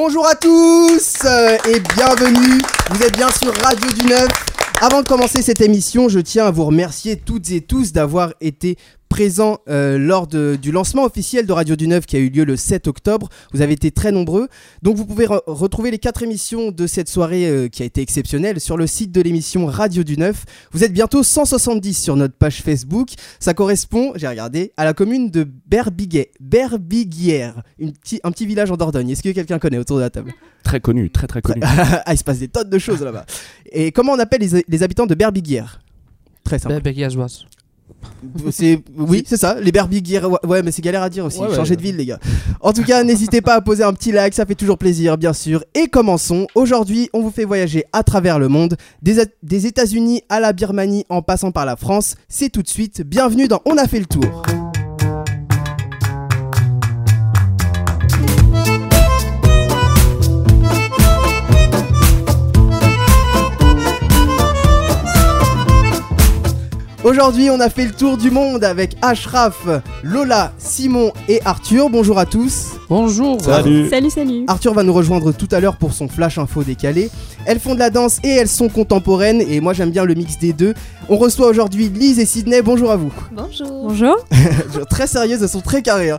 Bonjour à tous euh, et bienvenue. Vous êtes bien sur Radio du Neuf. Avant de commencer cette émission, je tiens à vous remercier toutes et tous d'avoir été présents euh, lors de- du lancement officiel de Radio du Neuf qui a eu lieu le 7 octobre. Vous avez été très nombreux. Donc vous pouvez re- retrouver les quatre émissions de cette soirée euh, qui a été exceptionnelle sur le site de l'émission Radio du Neuf. Vous êtes bientôt 170 sur notre page Facebook. Ça correspond, j'ai regardé, à la commune de Berbiguet, Berbiguière, une petit- un petit village en Dordogne. Est-ce que quelqu'un connaît autour de la table? Très connu, très très connu. ah, il se passe des tonnes de choses là-bas. Et comment on appelle les, les habitants de Berbiguière? Très simple. Bergageoise. C'est oui, c'est ça, les Berbiguières. Ouais, ouais, mais c'est galère à dire aussi. Ouais, ouais. Changer de ville, les gars. En tout cas, n'hésitez pas à poser un petit like, ça fait toujours plaisir, bien sûr. Et commençons. Aujourd'hui, on vous fait voyager à travers le monde, des, des États-Unis à la Birmanie, en passant par la France. C'est tout de suite. Bienvenue dans On a fait le tour. Aujourd'hui, on a fait le tour du monde avec Ashraf, Lola, Simon et Arthur. Bonjour à tous. Bonjour. Salut. Salut, salut. Arthur va nous rejoindre tout à l'heure pour son flash info décalé. Elles font de la danse et elles sont contemporaines et moi j'aime bien le mix des deux. On reçoit aujourd'hui Lise et Sydney. Bonjour à vous. Bonjour. Bonjour. très sérieuses, elles sont très carrées. hein.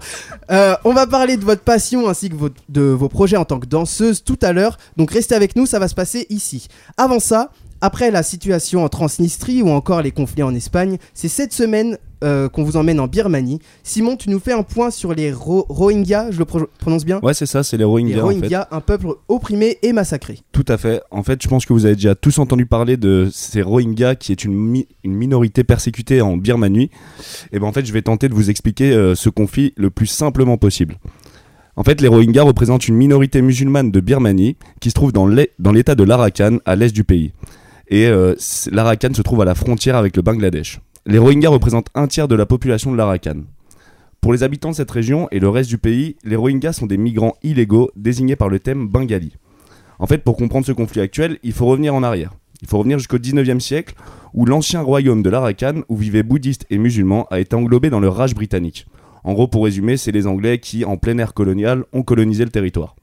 Euh, on va parler de votre passion ainsi que votre- de vos projets en tant que danseuse tout à l'heure. Donc restez avec nous, ça va se passer ici. Avant ça, après la situation en Transnistrie ou encore les conflits en Espagne, c'est cette semaine euh, qu'on vous emmène en Birmanie. Simon, tu nous fais un point sur les Ro- Rohingyas, je le pro- prononce bien? Ouais, c'est ça, c'est les Les Rohingyas. en fait. Rohingyas, un peuple opprimé et massacré. Tout à fait. En fait, je pense que vous avez déjà tous entendu parler de ces Rohingyas, qui est une, mi- une minorité persécutée en Birmanie. Et ben en fait, je vais tenter de vous expliquer euh, ce conflit le plus simplement possible. En fait, les Rohingyas représentent une minorité musulmane de Birmanie qui se trouve dans l'état de l'Arakan, à l'est du pays. Et euh, l'Arakan se trouve à la frontière avec le Bangladesh. Les Rohingyas représentent un tiers de la population de l'Arakan. Pour les habitants de cette région et le reste du pays, les Rohingyas sont des migrants illégaux désignés par le thème bengali. En fait, pour comprendre ce conflit actuel, il faut revenir en arrière. Il faut revenir jusqu'au 19e siècle, où l'ancien royaume de l'Arakan, où vivaient bouddhistes et musulmans, a été englobé dans le Raj britannique. En gros, pour résumer, c'est les Anglais qui, en plein air colonial, ont colonisé le territoire.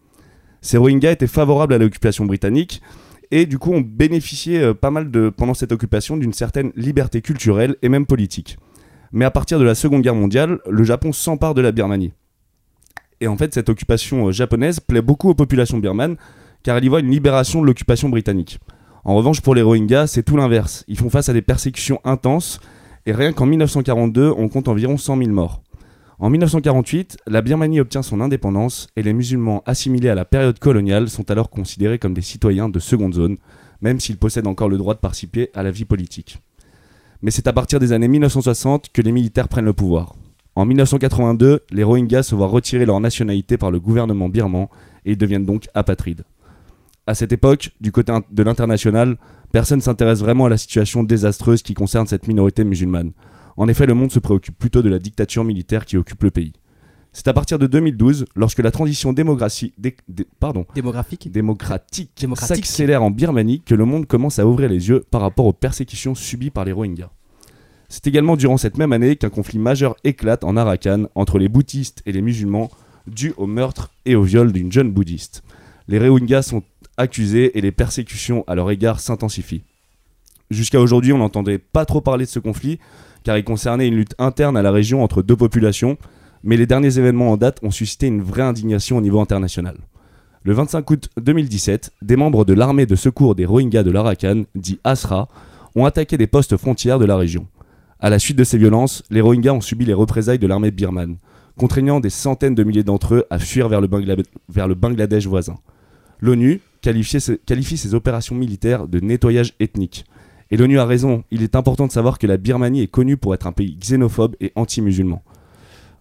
Ces Rohingyas étaient favorables à l'occupation britannique, et du coup ont bénéficié euh, pas mal de, pendant cette occupation d'une certaine liberté culturelle et même politique. Mais à partir de la Seconde Guerre mondiale, le Japon s'empare de la Birmanie. Et en fait, cette occupation euh, japonaise plaît beaucoup aux populations birmanes, car elle y voit une libération de l'occupation britannique. En revanche, pour les Rohingyas, c'est tout l'inverse. Ils font face à des persécutions intenses, et rien qu'en 1942, on compte environ 100 000 morts. En 1948, la Birmanie obtient son indépendance, et les musulmans assimilés à la période coloniale sont alors considérés comme des citoyens de seconde zone, même s'ils possèdent encore le droit de participer à la vie politique. Mais c'est à partir des années 1960 que les militaires prennent le pouvoir. En 1982, les Rohingyas se voient retirer leur nationalité par le gouvernement birman et ils deviennent donc apatrides. À cette époque, du côté de l'international, personne s'intéresse vraiment à la situation désastreuse qui concerne cette minorité musulmane. En effet, le monde se préoccupe plutôt de la dictature militaire qui occupe le pays. C'est à partir de 2012, lorsque la transition démocratie, dé- dé- pardon, Démographique démocratique, Démocratique. s'accélère en Birmanie que le monde commence à ouvrir les yeux par rapport aux persécutions subies par les Rohingyas. C'est également durant cette même année qu'un conflit majeur éclate en Arakan entre les bouddhistes et les musulmans dû au meurtre et au viol d'une jeune bouddhiste. Les Rohingyas sont accusés et les persécutions à leur égard s'intensifient. Jusqu'à aujourd'hui, on n'entendait pas trop parler de ce conflit car il concernait une lutte interne à la région entre deux populations, mais les derniers événements en date ont suscité une vraie indignation au niveau international. Le 25 août 2017, des membres de l'armée de secours des Rohingyas de l'Arakan, dit ASRA, ont attaqué des postes frontières de la région. À la suite de ces violences, les Rohingyas ont subi les représailles de l'armée birmane, contraignant des centaines de milliers d'entre eux à fuir vers le, Bangladesh voisin. L'ONU qualifie ces opérations militaires de nettoyage ethnique. Et l'ONU a raison, il est important de savoir que la Birmanie est connue pour être un pays xénophobe et anti-musulman.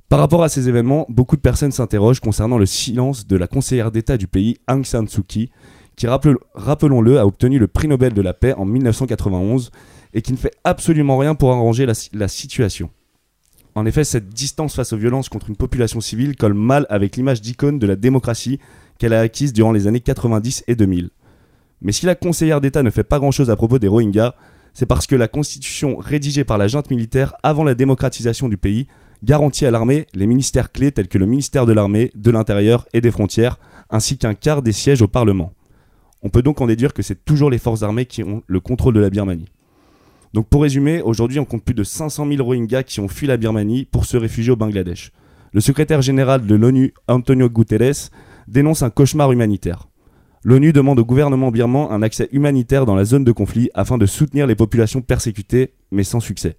Par rapport à ces événements, beaucoup de personnes s'interrogent concernant le silence de la conseillère d'État du pays, Aung San Suu Kyi, qui, rappel- rappelons-le, a obtenu le prix Nobel de la paix en 1991 et qui ne fait absolument rien pour arranger la, la situation. En effet, cette distance face aux violences contre une population civile colle mal avec l'image d'icône de la démocratie qu'elle a acquise durant les années 90 et 2000. Mais si la conseillère d'État ne fait pas grand-chose à propos des Rohingyas, c'est parce que la constitution rédigée par la junte militaire avant la démocratisation du pays garantit à l'armée les ministères clés tels que le ministère de l'armée, de l'intérieur et des frontières, ainsi qu'un quart des sièges au Parlement. On peut donc en déduire que c'est toujours les forces armées qui ont le contrôle de la Birmanie. Donc pour résumer, aujourd'hui on compte plus de 500 000 Rohingyas qui ont fui la Birmanie pour se réfugier au Bangladesh. Le secrétaire général de l'ONU, Antonio Guterres, dénonce un cauchemar humanitaire. L'ONU demande au gouvernement birman un accès humanitaire dans la zone de conflit afin de soutenir les populations persécutées, mais sans succès.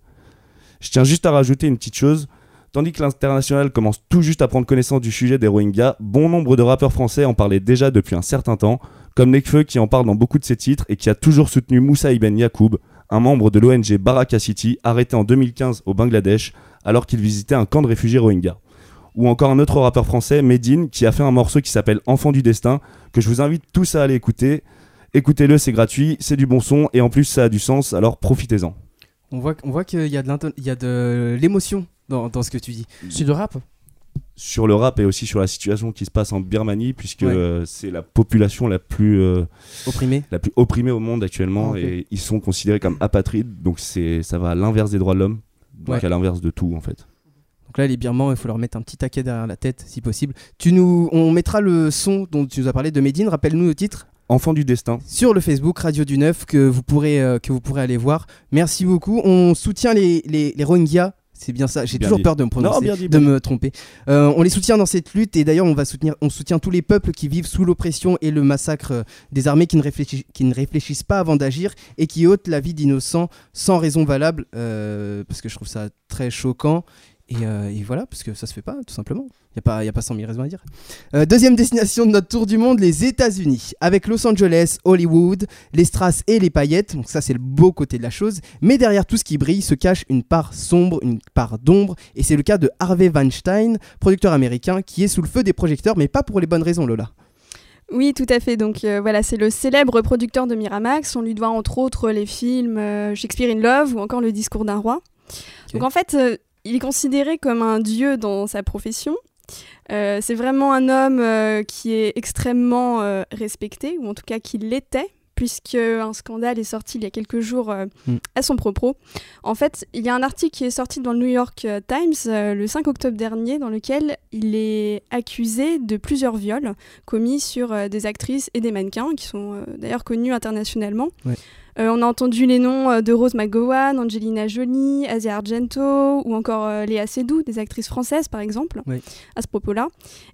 Je tiens juste à rajouter une petite chose. Tandis que l'international commence tout juste à prendre connaissance du sujet des Rohingyas, bon nombre de rappeurs français en parlaient déjà depuis un certain temps, comme Nekfeu qui en parle dans beaucoup de ses titres et qui a toujours soutenu Moussa Ibn Yacoub, un membre de l'ONG Baraka City, arrêté en 2015 au Bangladesh alors qu'il visitait un camp de réfugiés Rohingyas. Ou encore un autre rappeur français, Medine, qui a fait un morceau qui s'appelle Enfant du destin, que je vous invite tous à aller écouter. Écoutez-le, c'est gratuit, c'est du bon son et en plus ça a du sens, alors profitez-en. On voit, on voit qu'il y a de l'émotion dans, dans, ce que tu dis. C'est de rap? Sur le rap et aussi sur la situation qui se passe en Birmanie puisque euh, c'est la population la plus euh, opprimée la plus opprimée au monde actuellement ah, et ils sont considérés comme apatrides donc c'est ça va à l'inverse des droits de l'homme donc à l'inverse de tout en fait donc là les Birmans il faut leur mettre un petit taquet derrière la tête si possible tu nous on mettra le son dont tu nous as parlé de Medine rappelle-nous le titre Enfant du destin. Sur le Facebook Radio du Neuf que vous pourrez, euh, que vous pourrez aller voir. Merci beaucoup. On soutient les, les, les Rohingyas c'est bien ça. J'ai toujours peur de me prononcer, de me tromper. Euh, on les soutient dans cette lutte et d'ailleurs on va soutenir, on soutient tous les peuples qui vivent sous l'oppression et le massacre euh, des armées qui ne, réfléchissent, qui ne réfléchissent pas avant d'agir et qui ôtent la vie d'innocents sans raison valable. Euh, parce que je trouve ça très choquant euh, et, voilà, parce que ça se fait pas, tout simplement. Il n'y a, a pas 100 000 raisons à dire. Euh, deuxième destination de notre tour du monde, les États-Unis. Avec Los Angeles, Hollywood, les strass et les paillettes. Donc, ça, c'est le beau côté de la chose. Mais derrière tout ce qui brille se cache une part sombre, une part d'ombre. Et c'est le cas de Harvey Weinstein, producteur américain, qui est sous le feu des projecteurs, mais pas pour les bonnes raisons, Lola. Oui, tout à fait. Donc euh, voilà, c'est le célèbre producteur de Miramax. On lui doit entre autres les films Shakespeare in Love ou encore Le discours d'un roi. Donc en fait, il est considéré comme un dieu dans sa profession. Euh, c'est vraiment un homme euh, qui est extrêmement euh, respecté, ou en tout cas qui l'était, puisque un scandale est sorti il y a quelques jours mm. à son propos. En fait, il y a un article qui est sorti dans le New York Times le 5 octobre dernier, dans lequel il est accusé de plusieurs viols commis sur des actrices et des mannequins, qui sont d'ailleurs connus internationalement. On a entendu les noms euh, de Rose McGowan, Angelina Jolie, Asia Argento ou encore euh, Léa Seydoux, des actrices françaises par exemple, à ce propos-là.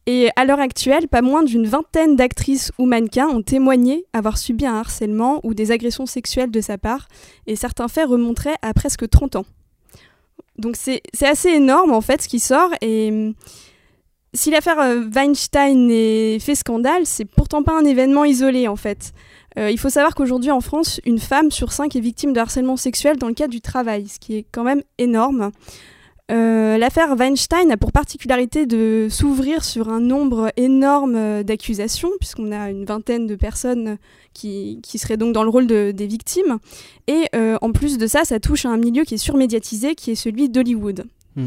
Et à l'heure actuelle, pas moins d'une vingtaine d'actrices ou mannequins ont témoigné avoir subi un harcèlement ou des agressions sexuelles de sa part, et certains faits remonteraient à presque 30 ans. Donc c'est assez énorme en fait ce qui sort, et hum, si l'affaire Weinstein fait scandale, c'est pourtant pas un événement isolé en fait. Euh, il faut savoir qu'aujourd'hui en France, une femme sur cinq est victime de harcèlement sexuel dans le cadre du travail, ce qui est quand même énorme. Euh, l'affaire Weinstein a pour particularité de s'ouvrir sur un nombre énorme d'accusations, puisqu'on a une vingtaine de personnes qui, seraient donc dans le rôle des victimes. Et euh, en plus de ça, ça touche à un milieu qui est surmédiatisé, qui est celui d'Hollywood. Hmm.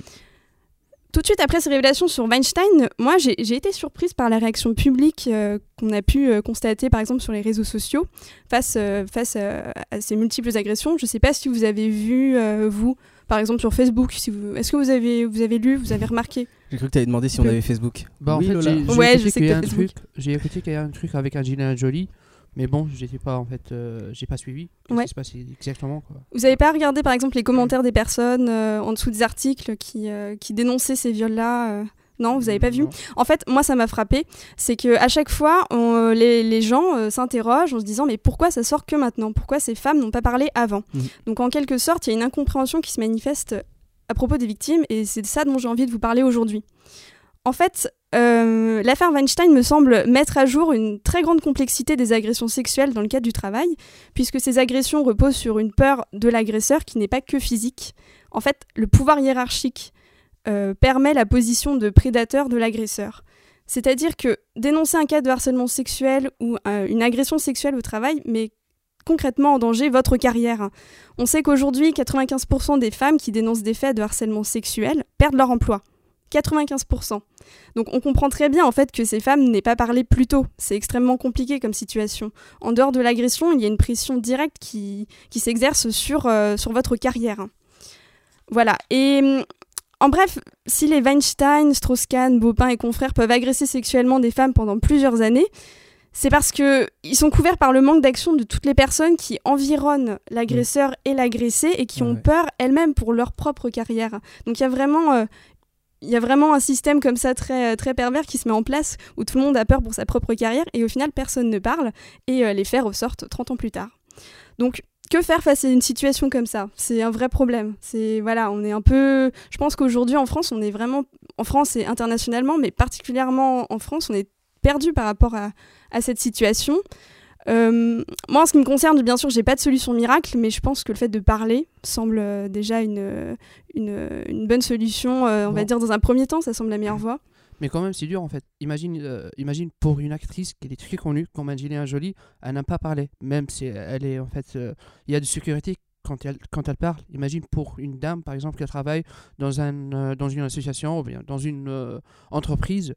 Tout de suite après ces révélations sur Weinstein, moi j'ai été surprise par la réaction publique euh, qu'on a pu euh, constater par exemple sur les réseaux sociaux face, euh, face à ces multiples agressions. Je ne sais pas si vous avez vu, vous, par exemple sur Facebook, si vous... est-ce que vous avez, vous avez lu, vous avez remarqué? J'ai cru que tu avais demandé si on avait Facebook. Bah, oui, en fait, ouais, un truc. J'ai écouté qu'il y a un truc avec Angelina Jolie mais bon, j'étais pas en fait, euh, j'ai pas suivi. Qu'est-ce qui se exactement quoi? Vous avez pas regardé par exemple les commentaires des personnes euh, en dessous des articles qui, euh, qui dénonçaient ces viols-là non, vous avez pas vu? En fait, moi, ça m'a frappé. C'est que à chaque fois, les, les, gens s'interrogent en se disant mais pourquoi ça sort que maintenant? Pourquoi ces femmes n'ont pas parlé avant? Mmh. Donc, en quelque sorte, il y a une incompréhension qui se manifeste à propos des victimes, et c'est de ça dont j'ai envie de vous parler aujourd'hui. En fait, euh, l'affaire Weinstein me semble mettre à jour une très grande complexité des agressions sexuelles dans le cadre du travail, puisque ces agressions reposent sur une peur de l'agresseur qui n'est pas que physique. En fait, le pouvoir hiérarchique euh, permet la position de prédateur de l'agresseur. C'est-à-dire que dénoncer un cas de harcèlement sexuel ou euh, une agression sexuelle au travail met concrètement en danger votre carrière. On sait qu'aujourd'hui, 95% des femmes qui dénoncent des faits de harcèlement sexuel perdent leur emploi. 95%. Donc on comprend très bien en fait que ces femmes n'aient pas parlé plus tôt. C'est extrêmement compliqué comme situation. En dehors de l'agression, il y a une pression directe qui, qui s'exerce sur, euh, sur votre carrière. Voilà. Et en bref, si les Weinstein, Strauss-Kahn, Bopin et confrères peuvent agresser sexuellement des femmes pendant plusieurs années, c'est parce que ils sont couverts par le manque d'action de toutes les personnes qui environnent l'agresseur et l'agressé et qui ont peur elles-mêmes pour leur propre carrière. Donc il y a vraiment euh, il y a vraiment un système comme ça très, très pervers qui se met en place où tout le monde a peur pour sa propre carrière et au final personne ne parle et euh, les faits ressortent 30 ans plus tard. Donc que faire face à une situation comme ça? C'est un vrai problème. C'est voilà, on est un peu. Je pense qu'aujourd'hui en France, on est vraiment en France et internationalement, mais particulièrement en France, on est perdu par rapport à, à cette situation. Euh, moi, en ce qui me concerne, bien sûr, j'ai pas de solution miracle, mais je pense que le fait de parler semble euh, déjà une, une, une bonne solution. Euh, on va dire dans un premier temps, ça semble la meilleure voie. Mais quand même, c'est dur en fait. Imagine, imagine pour une actrice qui est très connue, comme Angelina Jolie, elle n'a pas parlé. Même si elle est en fait. Il y a de sécurité quand elle, quand elle parle. Imagine pour une dame, par exemple, qui travaille dans, un, dans une association ou bien dans une entreprise,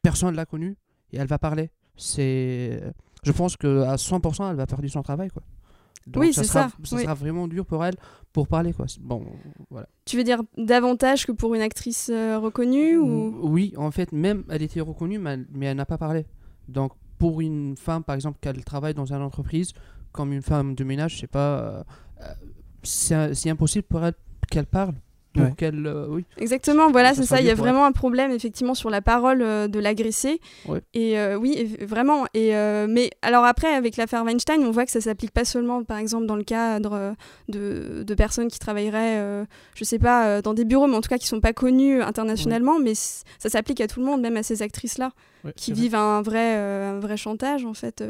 personne ne l'a connue et elle va parler c'est je pense que à 100% elle va perdre son travail quoi. Donc oui, ça sera, ça, sera vraiment dur pour elle pour parler quoi. Bon, voilà. Tu veux dire davantage que pour une actrice euh, reconnue ou? Oui, en fait, même elle était reconnue mais, mais elle n'a pas parlé. Donc pour une femme par exemple qu'elle travaille dans une entreprise comme une femme de ménage, je sais pas euh, euh, c'est impossible pour elle qu'elle parle euh, oui. Exactement, voilà, c'est ça. Il y a vraiment un problème effectivement sur la parole euh, de l'agressé. Et euh, oui, vraiment. Et mais alors après, avec l'affaire Weinstein, on voit que ça s'applique pas seulement, par exemple, dans le cadre de, de personnes qui travailleraient, je sais pas, dans des bureaux, mais en tout cas qui sont pas connues internationalement, mais ça s'applique à tout le monde, même à ces actrices-là, qui vivent un vrai, un vrai chantage en fait,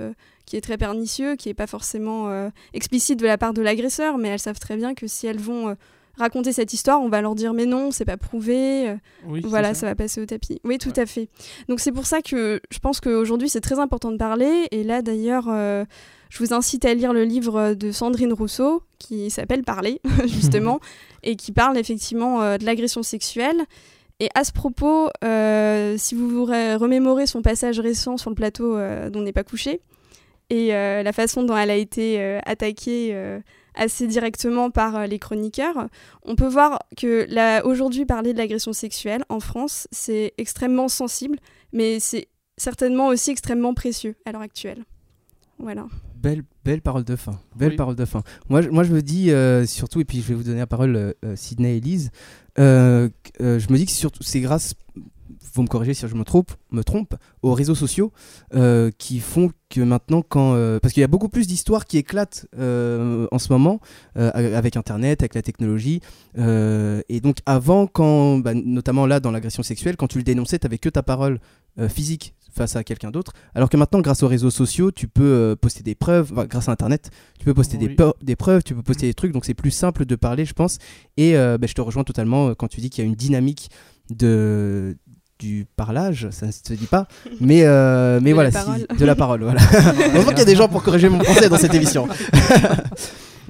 qui est très pernicieux, qui est pas forcément explicite de la part de l'agresseur, mais elles savent très bien que si elles vont raconter cette histoire, on va leur dire mais non, c'est pas prouvé. Euh, voilà, ça. va passer au tapis. Oui, tout à fait. Donc c'est pour ça que je pense qu'aujourd'hui c'est très important de parler. Et là d'ailleurs, euh, je vous incite à lire le livre de Sandrine Rousseau qui s'appelle Parler justement et qui parle effectivement euh, de l'agression sexuelle. Et à ce propos, si vous vous remémorez son passage récent sur le plateau dont n'est pas couché, et la façon dont elle a été attaquée assez directement par euh, les chroniqueurs, on peut voir que là, aujourd'hui, parler de l'agression sexuelle en France, c'est extrêmement sensible, mais c'est certainement aussi extrêmement précieux à l'heure actuelle. Voilà. Belle, belle parole de fin. Belle parole de fin. Moi, je, moi, je me dis euh, surtout, et puis je vais vous donner la parole, euh, Sydney et Elise, je me dis que c'est grâce vous me corrigez si je me trompe, me trompe aux réseaux sociaux euh, qui font que maintenant, quand. Euh, parce qu'il y a beaucoup plus d'histoires qui éclatent euh, en ce moment avec Internet, avec la technologie. et donc, avant, quand, bah, notamment là, dans l'agression sexuelle, quand tu le dénonçais, tu n'avais que ta parole physique face à quelqu'un d'autre. Alors que maintenant, grâce aux réseaux sociaux, tu peux poster des preuves, grâce à Internet, tu peux poster des, des, preuves, tu peux poster des trucs, donc c'est plus simple de parler, je pense. Et bah, je te rejoins totalement quand tu dis qu'il y a une dynamique de, du parlage, ça ne se dit pas, mais, euh, mais voilà, de la parole. Voilà. Heureusement qu'il y a des gens pour corriger mon français dans cette émission.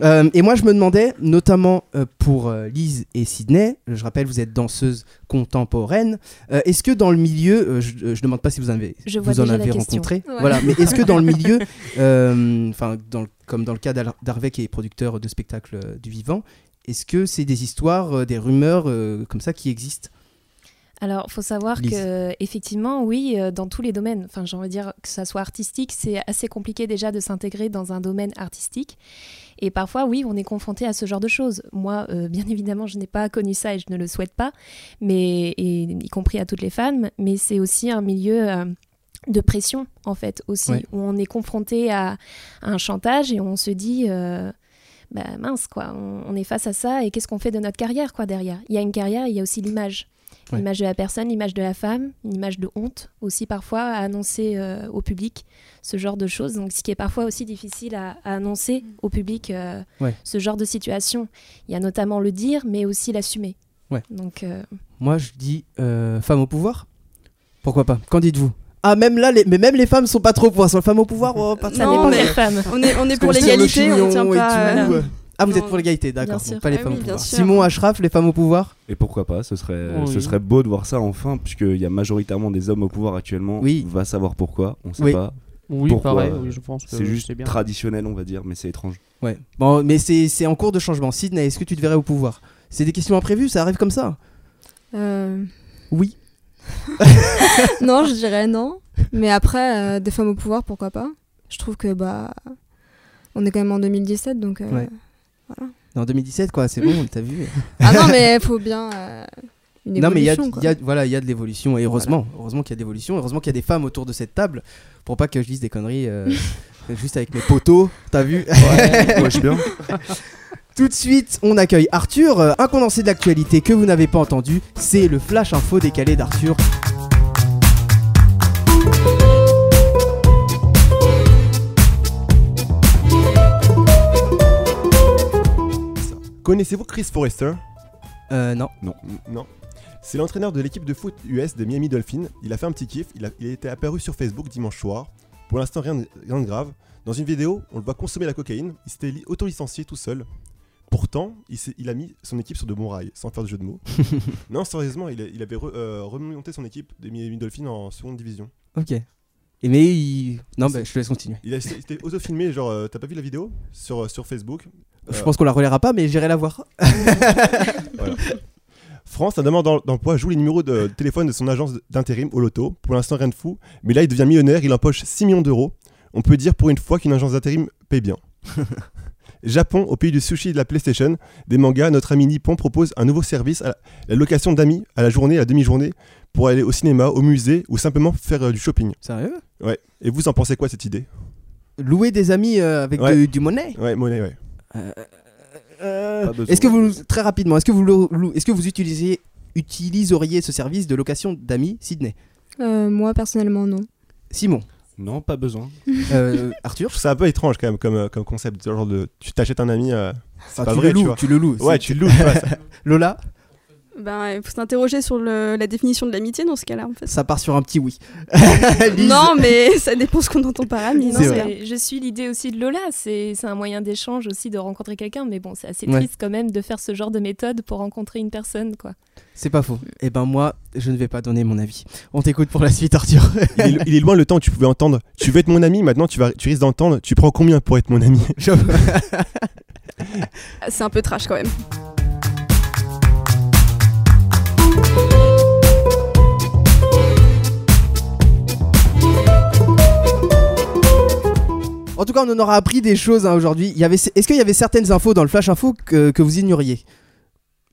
Euh, et moi, je me demandais, notamment euh, pour Lise et Sydney, je rappelle, vous êtes danseuse contemporaine. est-ce que dans le milieu, je ne demande pas si vous, avez, vous en avez rencontré, voilà, mais est-ce que dans le milieu, enfin, comme dans le cas d'Arvec qui est producteur de spectacles du vivant, est-ce que c'est des histoires, des rumeurs comme ça qui existent? Alors, il faut savoir que effectivement, oui, euh, dans tous les domaines, enfin, j'ai envie de dire que ça soit artistique, c'est assez compliqué déjà de s'intégrer dans un domaine artistique. Et parfois, oui, on est confronté à ce genre de choses. Moi, euh, bien évidemment, je n'ai pas connu ça et je ne le souhaite pas, mais y compris à toutes les femmes. Mais c'est aussi un milieu. Euh, de pression en fait aussi où on est confronté à, un chantage et on se dit bah mince quoi on, est face à ça et qu'est-ce qu'on fait de notre carrière quoi derrière? Il y a une carrière il y a aussi l'image L'image de la personne, l'image de la femme, une image de honte aussi parfois à annoncer euh, au public ce genre de choses. Donc ce qui est parfois aussi difficile à, annoncer mm. au public euh, ce genre de situation. Il y a notamment le dire, mais aussi l'assumer. Ouais. Donc euh, moi je dis femme au pouvoir. Pourquoi pas? Qu'en dites-vous? Ah même là, les... mais même les femmes sont pas trop pour ça. Femme au pouvoir, oh, pas ça dépend des femmes. On est, on est pour l'égalité, on tient pas. Ah, vous êtes pour l'égalité, d'accord. pas les ah femmes au pouvoir. Simon Ashraf, les femmes au pouvoir? Et pourquoi pas Ce serait, ce serait beau de voir ça enfin, puisqu'il y a majoritairement des hommes au pouvoir actuellement. Oui. On va savoir pourquoi, on sait pas. Oui, pareil, je pense c'est juste traditionnel, on va dire, mais c'est étrange. Ouais. Bon, mais c'est en cours de changement. Sidney, est-ce que tu te verrais au pouvoir? C'est des questions imprévues, ça arrive comme ça? Euh, Oui. non, je dirais non. Mais après, euh, des femmes au pouvoir, pourquoi pas? Je trouve que bah, on est quand même en 2017, donc. euh, Ouais. Voilà. En 2017, quoi, c'est bon, t'as vu Ah non, mais il faut bien euh, une Non, mais il y a, évolution. y voilà, il y a de l'évolution, et heureusement, heureusement qu'il y a de l'évolution, heureusement qu'il y a des femmes autour de cette table, pour pas que je dise des conneries euh, juste avec mes poteaux, t'as vu Moi, je suis bien. Tout de suite, on accueille Arthur, euh, un condensé de l'actualité que vous n'avez pas entendu, c'est le flash info décalé d'Arthur. Connaissez-vous Chris Forrester? Euh, non. Non. C'est l'entraîneur de l'équipe de foot US des Miami Dolphins. Il a fait un petit kiff. Il a, il a été apparu sur Facebook dimanche soir. Pour l'instant, rien, de- rien de grave. Dans une vidéo, on le voit consommer la cocaïne. Il s'était li- auto-licencié tout seul. Pourtant, il, s'est- il a mis son équipe sur de bons rails, sans faire de jeu de mots. non, sérieusement, il, a- il avait re- euh, remonté son équipe des Miami Dolphins en seconde division. Ok. Et mais il... Non, bah, je te laisse continuer. Il a il était auto-filmé, genre, euh, t'as pas vu la vidéo? Sur, euh, sur Facebook Je pense qu'on la relaiera pas, mais j'irai la voir. France, un demande d'em- d'emploi, joue les numéros de téléphone de son agence d'intérim au loto. Pour l'instant, rien de fou. Mais là, il devient millionnaire, il empoche 6 millions d'euros. On peut dire pour une fois qu'une agence d'intérim paye bien. Japon, au pays du sushi et de la PlayStation, des mangas, notre ami Nippon propose un nouveau service, à la, la location d'amis à la journée, à la demi-journée, pour aller au cinéma, au musée ou simplement faire euh, du shopping. Sérieux? Ouais. Et vous en pensez quoi cette idée? Louer des amis euh, avec Ouais. de- du monnaie? Ouais, monnaie, ouais. Euh. Est-ce que vous très rapidement, est-ce que vous est-ce que vous utilisez utiliseriez ce service de location d'amis Sydney? Euh, moi, personnellement, non. Simon? Non, pas besoin. euh, Je Arthur? Trouve ça un peu étrange quand même comme, euh, comme concept. Genre de, tu t'achètes un ami. euh, c'est Enfin, pas tu, vrai, le tu loues, vois. tu le loues. Ouais, c'est- tu le loues. tu Lola, Ben, il faut s'interroger sur le- la définition de l'amitié dans ce cas-là, en fait. ça part sur un petit oui. Non, mais ça dépend ce qu'on entend par ami. Non, je suis l'idée aussi de Lola. C'est c'est un moyen d'échange aussi de rencontrer quelqu'un. Mais bon, c'est assez Ouais. triste quand même de faire ce genre de méthode pour rencontrer une personne, quoi. C'est pas faux. Eh ben moi, je ne vais pas donner mon avis. On t'écoute pour la suite, Arthur. il, est, il est loin le temps où tu pouvais entendre Tu veux être mon ami Maintenant, tu, vas, tu risques d'entendre Tu prends combien pour être mon ami? C'est un peu trash quand même. En tout cas, on en aura appris des choses hein, aujourd'hui. Il y avait, est-ce qu'il y avait certaines infos dans le flash info que, que vous ignoriez?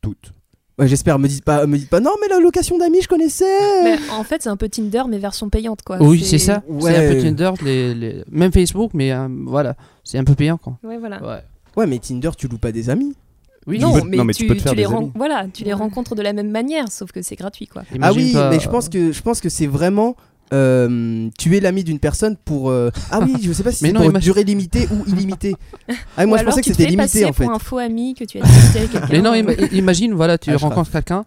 Toutes. Ouais, j'espère. Me dites pas, me dites pas. Non, mais la location d'amis, je connaissais. Mais en fait, c'est un peu Tinder, mais version payante, quoi. Oui, c'est ça. Ouais. C'est un peu Tinder, les, les- même Facebook, mais euh, voilà, c'est un peu payant quoi. Ouais, voilà. Ouais. Ouais, mais Tinder, tu loues pas des amis. Oui, non, mais, non, mais tu, tu peux te faire tu les des amis. voilà, tu les rencontres de la même manière, sauf que c'est gratuit, quoi. Ah oui, pas- mais je pense que je pense que c'est vraiment euh, tu es l'ami d'une personne pour euh, ah oui je sais pas si c'est pour durée limitée ou illimitée. Ah moi Ou je alors, pensais que c'était limité en fait. pour un faux ami que tu as avec quelqu'un. Mais non, ima- imagine, voilà, tu Ah, rencontres quelqu'un.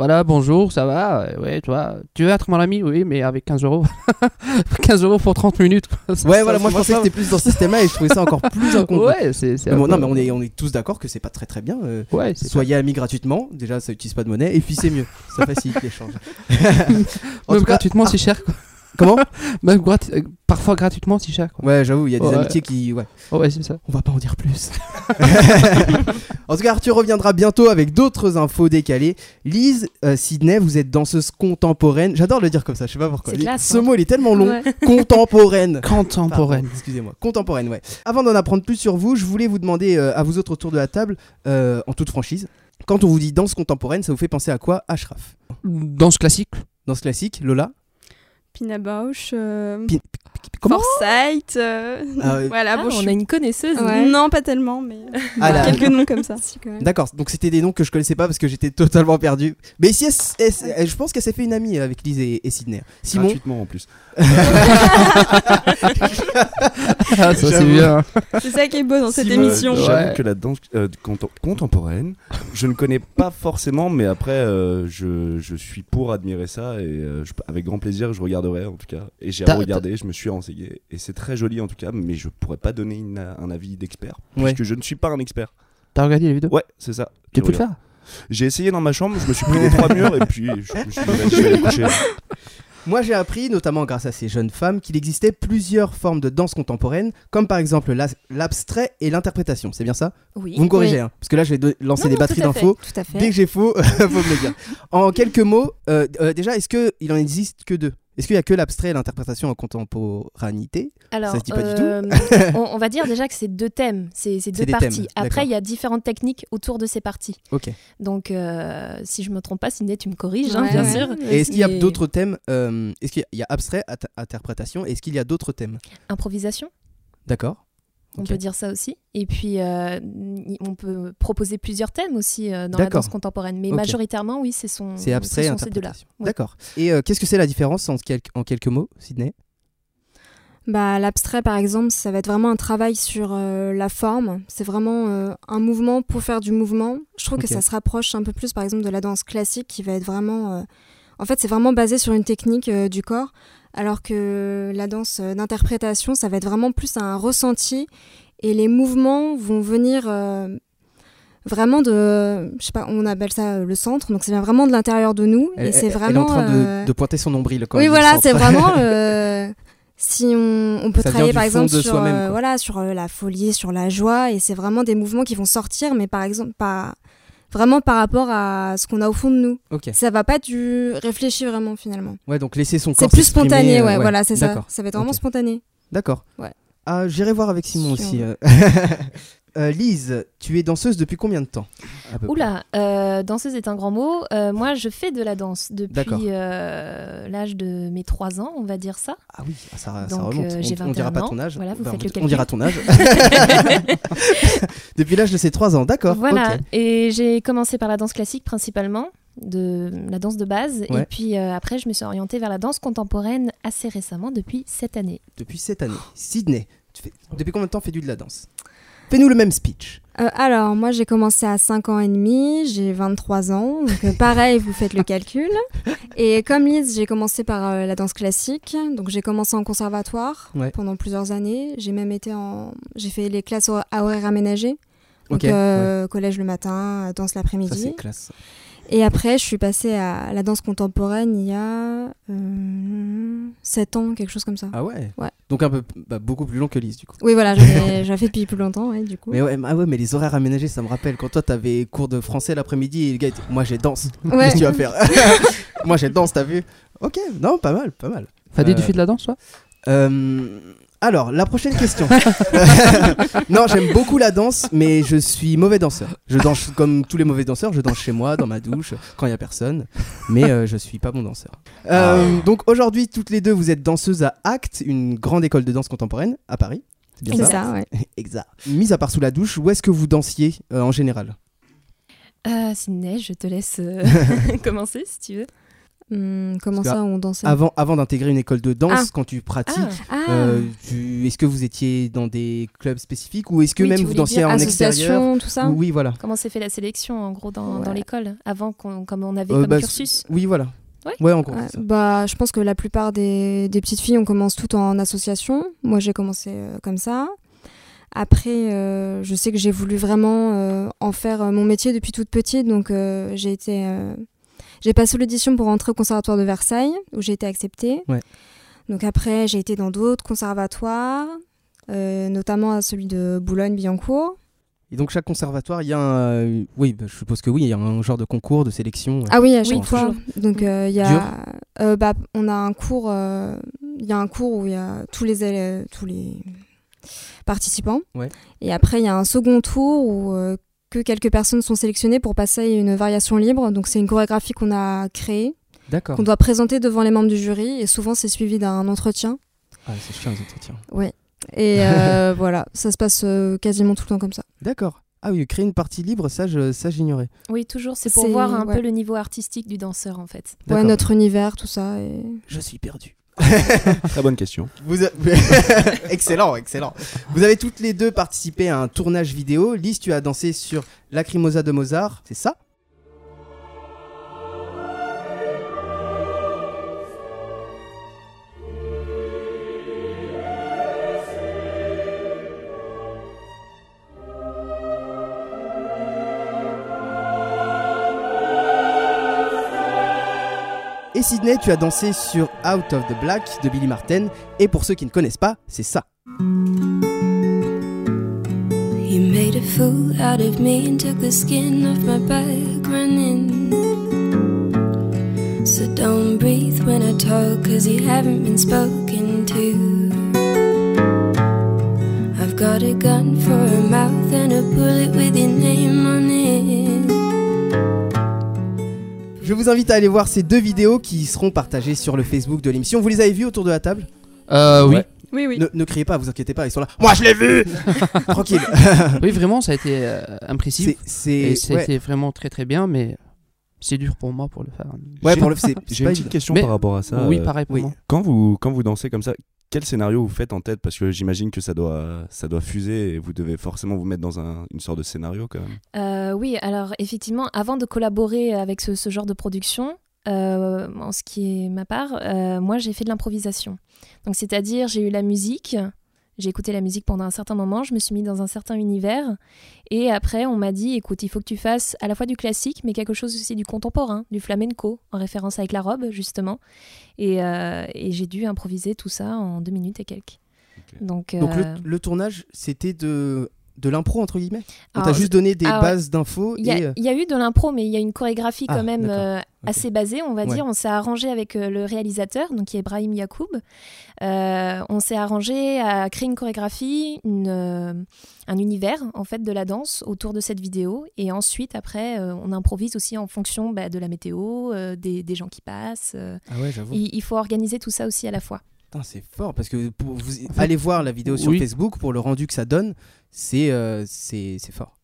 Voilà, bonjour, ça va? Euh, Ouais, toi, tu veux être mon ami? Oui, mais avec 15 euros. 15 euros pour 30 minutes. Ouais ça, voilà moi je pensais que c'était plus dans ce système-là et je trouvais ça encore plus incongru. Ouais, c'est. bon, non mais on est on est tous d'accord que c'est pas très très bien. euh, Ouais, soyez amis gratuitement. Déjà ça utilise pas de monnaie et puis c'est mieux. Ça facilite l'échange. Même gratuitement, c'est cher. Quoi. Comment Même euh, parfois gratuitement, c'est cher. Quoi. Ouais j'avoue il y a des Ouais. amitiés qui ouais. Oh, ouais, c'est ça. On va pas en dire plus. en tout cas, Arthur reviendra bientôt avec d'autres infos décalées. Lise, euh, Sydney, vous êtes danseuse contemporaine. J'adore le dire comme ça, je sais pas pourquoi. C'est Les- classe, Ce hein. mot, il est tellement long. Ouais. Contemporaine. Contemporaine. Excusez-moi. Contemporaine, ouais. Avant d'en apprendre plus sur vous, je voulais vous demander euh, à vous autres autour de la table, euh, en toute franchise, quand on vous dit danse contemporaine, ça vous fait penser à quoi, Ashraf? Danse classique. Danse classique, Lola? Pina Bausch, euh, Forsyth. euh, Ah, ouais. Voilà, Ah, bon, on a une connaisseuse. Ouais. Non, pas tellement, mais Ah, la- quelques noms comme ça. Si. D'accord, donc c'était des noms que je connaissais pas parce que j'étais totalement perdu. Mais ici, elle- elle- elle- je pense qu'elle s'est fait une amie avec Lise et, et Sydney. Simon, Gratuitement en plus. Ah, ça, c'est J'avoue. bien. C'est ça qui est beau dans cette Simon, émission. Ouais. J'avoue que la danse euh, contem- contemporaine, je ne connais pas forcément, mais après, euh, je, je suis pour admirer ça et euh, je- avec grand plaisir, je regarderai en tout cas. Et j'ai regardé, je me suis renseigné et c'est très joli en tout cas, mais je pourrais pas donner une- un avis d'expert Ouais. puisque je ne suis pas un expert. T'as regardé les vidéos Ouais, c'est ça. Tu Je peux le faire J'ai essayé dans ma chambre, je me suis pris les trois murs et puis je me suis dit, vas-y, je vais aller coucher. Moi, j'ai appris, notamment grâce à ces jeunes femmes, qu'il existait plusieurs formes de danse contemporaine, comme par exemple la- l'abstrait et l'interprétation. C'est bien ça? Oui. Vous me corrigez, Oui. hein, parce que là, je vais lancer Non, des non, batteries d'infos. Tout à fait. Dès que j'ai faux, faut me le dire. En quelques mots, euh, euh, déjà, est-ce qu'il en existe que deux? Est-ce qu'il y a que l'abstrait et l'interprétation en contemporanité Alors, Ça se dit pas du tout. euh, on, on va dire déjà que c'est deux thèmes, c'est deux parties. thèmes. Après, il y a différentes techniques autour de ces parties. Ok. Donc, euh, si je me trompe pas, Sidney, tu me corriges, hein, bien ouais. sûr. Et est-ce qu'il y a d'autres thèmes euh, Est-ce qu'il y a- il y a abstrait, at- interprétation Est-ce qu'il y a d'autres thèmes? Improvisation, D'accord. On peut dire ça aussi. Et puis, euh, on peut proposer plusieurs thèmes aussi euh, dans la danse contemporaine. Mais majoritairement, oui, c'est son. C'est abstrait sont ces deux-là. Ouais. D'accord. Et euh, qu'est-ce que c'est la différence en, quel- en quelques mots, Sydney? Bah, l'abstrait, par exemple, ça va être vraiment un travail sur euh, la forme. C'est vraiment euh, un mouvement pour faire du mouvement. Je trouve que ça se rapproche un peu plus, par exemple, de la danse classique qui va être vraiment. En fait, c'est vraiment basé sur une technique euh, du corps, alors que la danse euh, d'interprétation, ça va être vraiment plus un ressenti et les mouvements vont venir. euh, Vraiment de, je sais pas, on appelle ça le centre, donc ça vient vraiment de l'intérieur de nous elle, et c'est vraiment. elle est en train de, de pointer son nombril. Quand oui, voilà, c'est vraiment. si on, on peut Ça travailler par exemple sur, euh, voilà, sur euh, la folie, sur la joie, et c'est vraiment des mouvements qui vont sortir, mais par exemple, pas vraiment par rapport à ce qu'on a au fond de nous. Ok. Ça va pas du réfléchi vraiment finalement. Ouais, donc laisser son corps C'est plus spontané, euh, ouais, voilà, c'est ça. Ça va être vraiment spontané. D'accord. Ouais. Ah, j'irai voir avec Simon Sur- aussi. euh. Lise, tu es danseuse depuis combien de temps Oula, euh, danseuse est un grand mot. Euh, moi, je fais de la danse depuis l'âge de mes 3 ans, on va dire ça. Ah oui, ah, ça, ça Donc, remonte. euh, on, on dira 21 pas ans. ton âge. Voilà, vous faites le on calcul. dira ton âge. depuis l'âge de ses 3 ans, d'accord. Voilà, et j'ai commencé par la danse classique principalement, de la danse de base. Ouais. Et puis euh, après, je me suis orientée vers la danse contemporaine assez récemment, depuis cette année. Depuis cette année. Sydney, tu fais... depuis combien de temps fais-tu de la danse? Fais-nous le même speech. Euh, alors, moi j'ai commencé à 5 ans et demi, j'ai 23 ans, donc euh, pareil, vous faites le calcul. Et comme Lise, j'ai commencé par euh, la danse classique, donc j'ai commencé en conservatoire Ouais. pendant plusieurs années. J'ai même été en. J'ai fait les classes à horaires aménagés. Donc, collège le matin, danse l'après-midi. c'est classe. Et après, je suis passée à la danse contemporaine il y a 7 ans, quelque chose comme ça. Ah ouais Ouais. Donc un peu, bah, beaucoup plus long que Lise, du coup. Oui, voilà, j'avais fait depuis plus longtemps, ouais, du coup. Mais ouais, ah ouais, mais les horaires aménagés, ça me rappelle. Quand toi, t'avais cours de français l'après-midi et le gars était, moi j'ai danse. Ouais. Qu'est-ce que tu vas faire Moi j'ai danse, t'as vu? Ok, non, pas mal, pas mal. Fadé, tu Euh, fais de la danse, toi? Euh, alors, la prochaine question. non, j'aime beaucoup la danse, mais je suis mauvais danseur. Je danse comme tous les mauvais danseurs, je danse chez moi, dans ma douche, quand il y a personne. Mais euh, je suis pas bon danseur. Euh, Donc aujourd'hui, toutes les deux, vous êtes danseuses à Act, une grande école de danse contemporaine à Paris. C'est bien ça, ouais. Exact. Mis à part sous la douche, où est-ce que vous dansiez euh, en général? Euh, Sydney, je te laisse euh, commencer si tu veux. Hum, comment ça, on dansait Avant, avant d'intégrer une école de danse, Ah. quand tu pratiques, Ah, Ah, euh, tu- est-ce que vous étiez dans des clubs spécifiques ou est-ce que Oui, même tu vous dansiez dire en extérieur association, tout ça Oui, voilà. comment s'est fait la sélection en gros dans, Ouais. dans l'école avant qu'on, comme on avait Euh, comme bah, cursus? Oui, voilà. Ouais. en gros. Ouais, c'est ça. bah, je pense que la plupart des, des petites filles, on commence toutes en association. Moi, j'ai commencé euh, comme ça. Après, euh, je sais que j'ai voulu vraiment euh, en faire euh, mon métier depuis toute petite, donc euh, j'ai été, euh, j'ai passé l'audition pour rentrer au conservatoire de Versailles, où j'ai été acceptée. Ouais. Donc après, j'ai été dans d'autres conservatoires, euh, notamment à celui de Boulogne-Billancourt. Et donc chaque conservatoire, il y a un... euh, Oui, bah, je suppose que oui, il y a un genre de concours, de sélection. euh. Ah oui, à Oui, chaque fois. Donc il y a, bah, on a un cours, il y a un cours où il y a tous les élèves, tous les participants. Ouais. Et après il y a un second tour où que quelques personnes sont sélectionnées pour passer à une variation libre. Donc c'est une chorégraphie qu'on a créée, D'accord. qu'on doit présenter devant les membres du jury, et souvent c'est suivi d'un entretien. Ah, c'est chiant les entretiens. Et euh, voilà, ça se passe euh, quasiment tout le temps comme ça. D'accord. Ah oui, créer une partie libre, ça, je, ça j'ignorais. Oui, toujours, c'est pour C'est- voir un ouais. peu le niveau artistique du danseur en fait. Ouais, notre univers, tout ça. Et... Je suis perdu. Très bonne question. Excellent, excellent. Vous avez toutes les deux participé à un tournage vidéo. Lise, tu as dansé sur Lacrimosa de Mozart, c'est ça? Et Sydney, tu as dansé sur Out of the Black de Billy Martin. Et pour ceux qui ne connaissent pas, c'est ça. He made a fool out of me and took the skin off my back running. So don't breathe when I talk, cause you haven't been spoken to. I've got a gun for a mouth and a bullet with your name on it. Je vous invite à aller voir ces deux vidéos qui seront partagées sur le Facebook de l'émission. Vous les avez vues autour de la table? Euh, oui. Ouais. Oui, oui. ne, ne criez pas, vous inquiétez pas, ils sont là. Moi je l'ai vu Tranquille. oui, vraiment, ça a été euh, impressif. C'est. Ouais. c'était vraiment très très bien, mais c'est dur pour moi pour le faire. Ouais, J'ai- pour le J'ai une petite question Mais- par rapport à ça. oui, euh, pareil pour oui. moi. Quand vous, quand vous dansez comme ça, quel scénario vous faites en tête? Parce que j'imagine que ça doit, ça doit fuser et vous devez forcément vous mettre dans un- une sorte de scénario quand même. Euh, oui, alors effectivement, avant de collaborer avec ce, genre de production, euh, en ce qui est ma part, euh, moi j'ai fait de l'improvisation. Donc c'est-à-dire j'ai eu la musique, j'ai écouté la musique pendant un certain moment, je me suis mis dans un certain univers, et après on m'a dit, écoute, il faut que tu fasses à la fois du classique, mais quelque chose aussi du contemporain, du flamenco, en référence avec la robe justement, et, euh, et j'ai dû improviser tout ça en deux minutes et quelques. Donc, Donc le, euh, le tournage, c'était de, de l'impro entre guillemets? On t'a juste donné des ah bases d'infos Il y, a, et. euh, il y a eu de l'impro, mais il y a une chorégraphie Ah, quand même d'accord. euh, assez basée, on va Ouais. dire. On s'est arrangé avec euh, le réalisateur, donc qui est Brahim Yacoub. Euh, on s'est arrangé à créer une chorégraphie, une, euh, un univers en fait de la danse autour de cette vidéo. Et ensuite, après, euh, on improvise aussi en fonction bah, de la météo, euh, des, des gens qui passent. euh. Ah ouais, j'avoue. il, il faut organiser tout ça aussi à la fois. C'est fort parce que pour vous En fait, allez voir la vidéo sur oui. Facebook pour le rendu que ça donne, c'est euh, c'est c'est fort.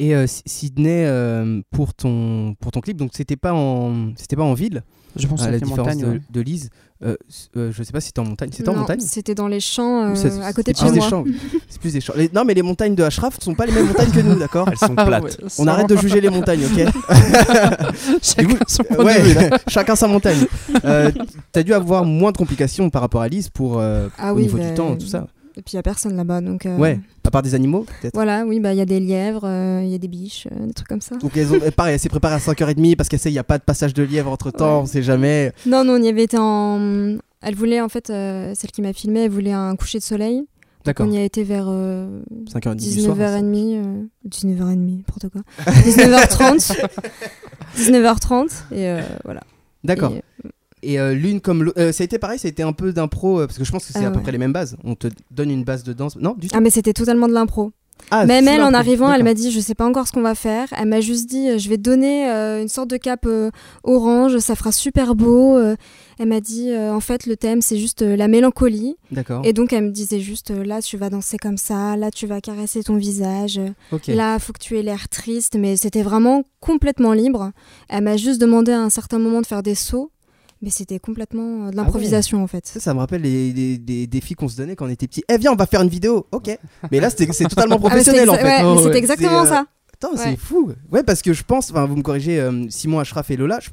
Et euh, Sydney euh, pour ton pour ton clip, donc c'était pas en c'était pas en ville, Je pense à la différence montagne. de, ouais. de Lise. Euh, euh, je sais pas si c'était en montagne. C'était en montagne. C'était dans les champs euh, à côté de chez moi. C'est plus des champs. Les- non, mais les montagnes de Ashraf ne sont pas les mêmes montagnes que nous, d'accord Elles sont Ah plates. ouais, On arrête de juger les montagnes, ok Chacun coup, son point Ouais, chacun sa montagne. Euh, T'as dû avoir moins de complications par rapport à Lise pour euh, Ah au oui, niveau bah, du temps, tout ça. Et puis il n'y a personne là-bas. Donc, euh, Ouais, à part des animaux, peut-être. Voilà, oui, bah, il y a des lièvres, euh, il y a des biches, euh, des trucs comme ça. Donc elles ont, pareil, elle s'est préparée à 5h30 parce qu'elle sait il n'y a pas de passage de lièvre entre temps, Ouais. on sait jamais. Non, non, on y avait été en. Elle voulait, en fait, euh, celle qui m'a filmé, elle voulait un coucher de soleil. D'accord. On y a été vers euh, 5h30 du soir. 19h30. euh, 19h30, n'importe quoi. 19h30. 19h30, et euh, voilà. D'accord. Et, euh, Et euh, l'une comme l'autre. euh, ça a été pareil, ça a été un peu d'impro, euh, parce que je pense que c'est Ah à peu ouais. près les mêmes bases. On te donne une base de danse. Non, du tout. Ah, mais c'était totalement de l'impro. Ah, Même elle, en arrivant, elle m'a dit Je sais pas encore ce qu'on va faire. Elle m'a juste dit Je vais donner une sorte de cape orange, ça fera super beau. Elle m'a dit En fait, le thème, c'est juste la mélancolie. D'accord. Et donc, elle me disait juste Là, tu vas danser comme ça, là, tu vas caresser ton visage. euh, Ok. Là, faut que tu aies l'air triste, mais c'était vraiment complètement libre. Elle m'a juste demandé à un certain moment de faire des sauts, mais c'était complètement euh, de l'improvisation en fait. Ça, ça me rappelle les, les- des défis qu'on se donnait quand on était petit. Eh viens, on va faire une vidéo. Ok. Mais là, c'était- c'est totalement Ah, professionnel en fait. ouais, Oh, ouais. exactement C'est, euh, ça. Putain, c'est fou. Ouais, parce que je pense, enfin, vous me corrigez, euh, Simon Ashraf et Lola, je-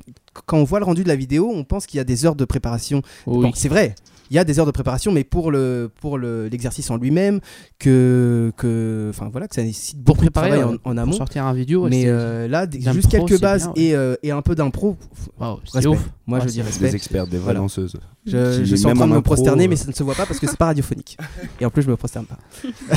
quand on voit le rendu de la vidéo, on pense qu'il y a des heures de préparation. Oui. Bon, c'est vrai. Il y a des heures de préparation, mais pour le pour le- l'exercice en lui-même, que que enfin voilà, que ça nécessite Pour beaucoup de préparer travail en, en pour amont. sortir un vidéo. Mais euh, là, juste quelques bases bien, ouais. et, euh, et un peu d'impro. Waouh, c'est Respect. ouf. Moi, Ouais, je dis respect. Des experts, des vraies Voilà. danseuses. Je, suis en train de me impro, prosterner, euh, mais ça ne se voit pas parce que c'est pas radiophonique. Et en plus, je me prosterne pas.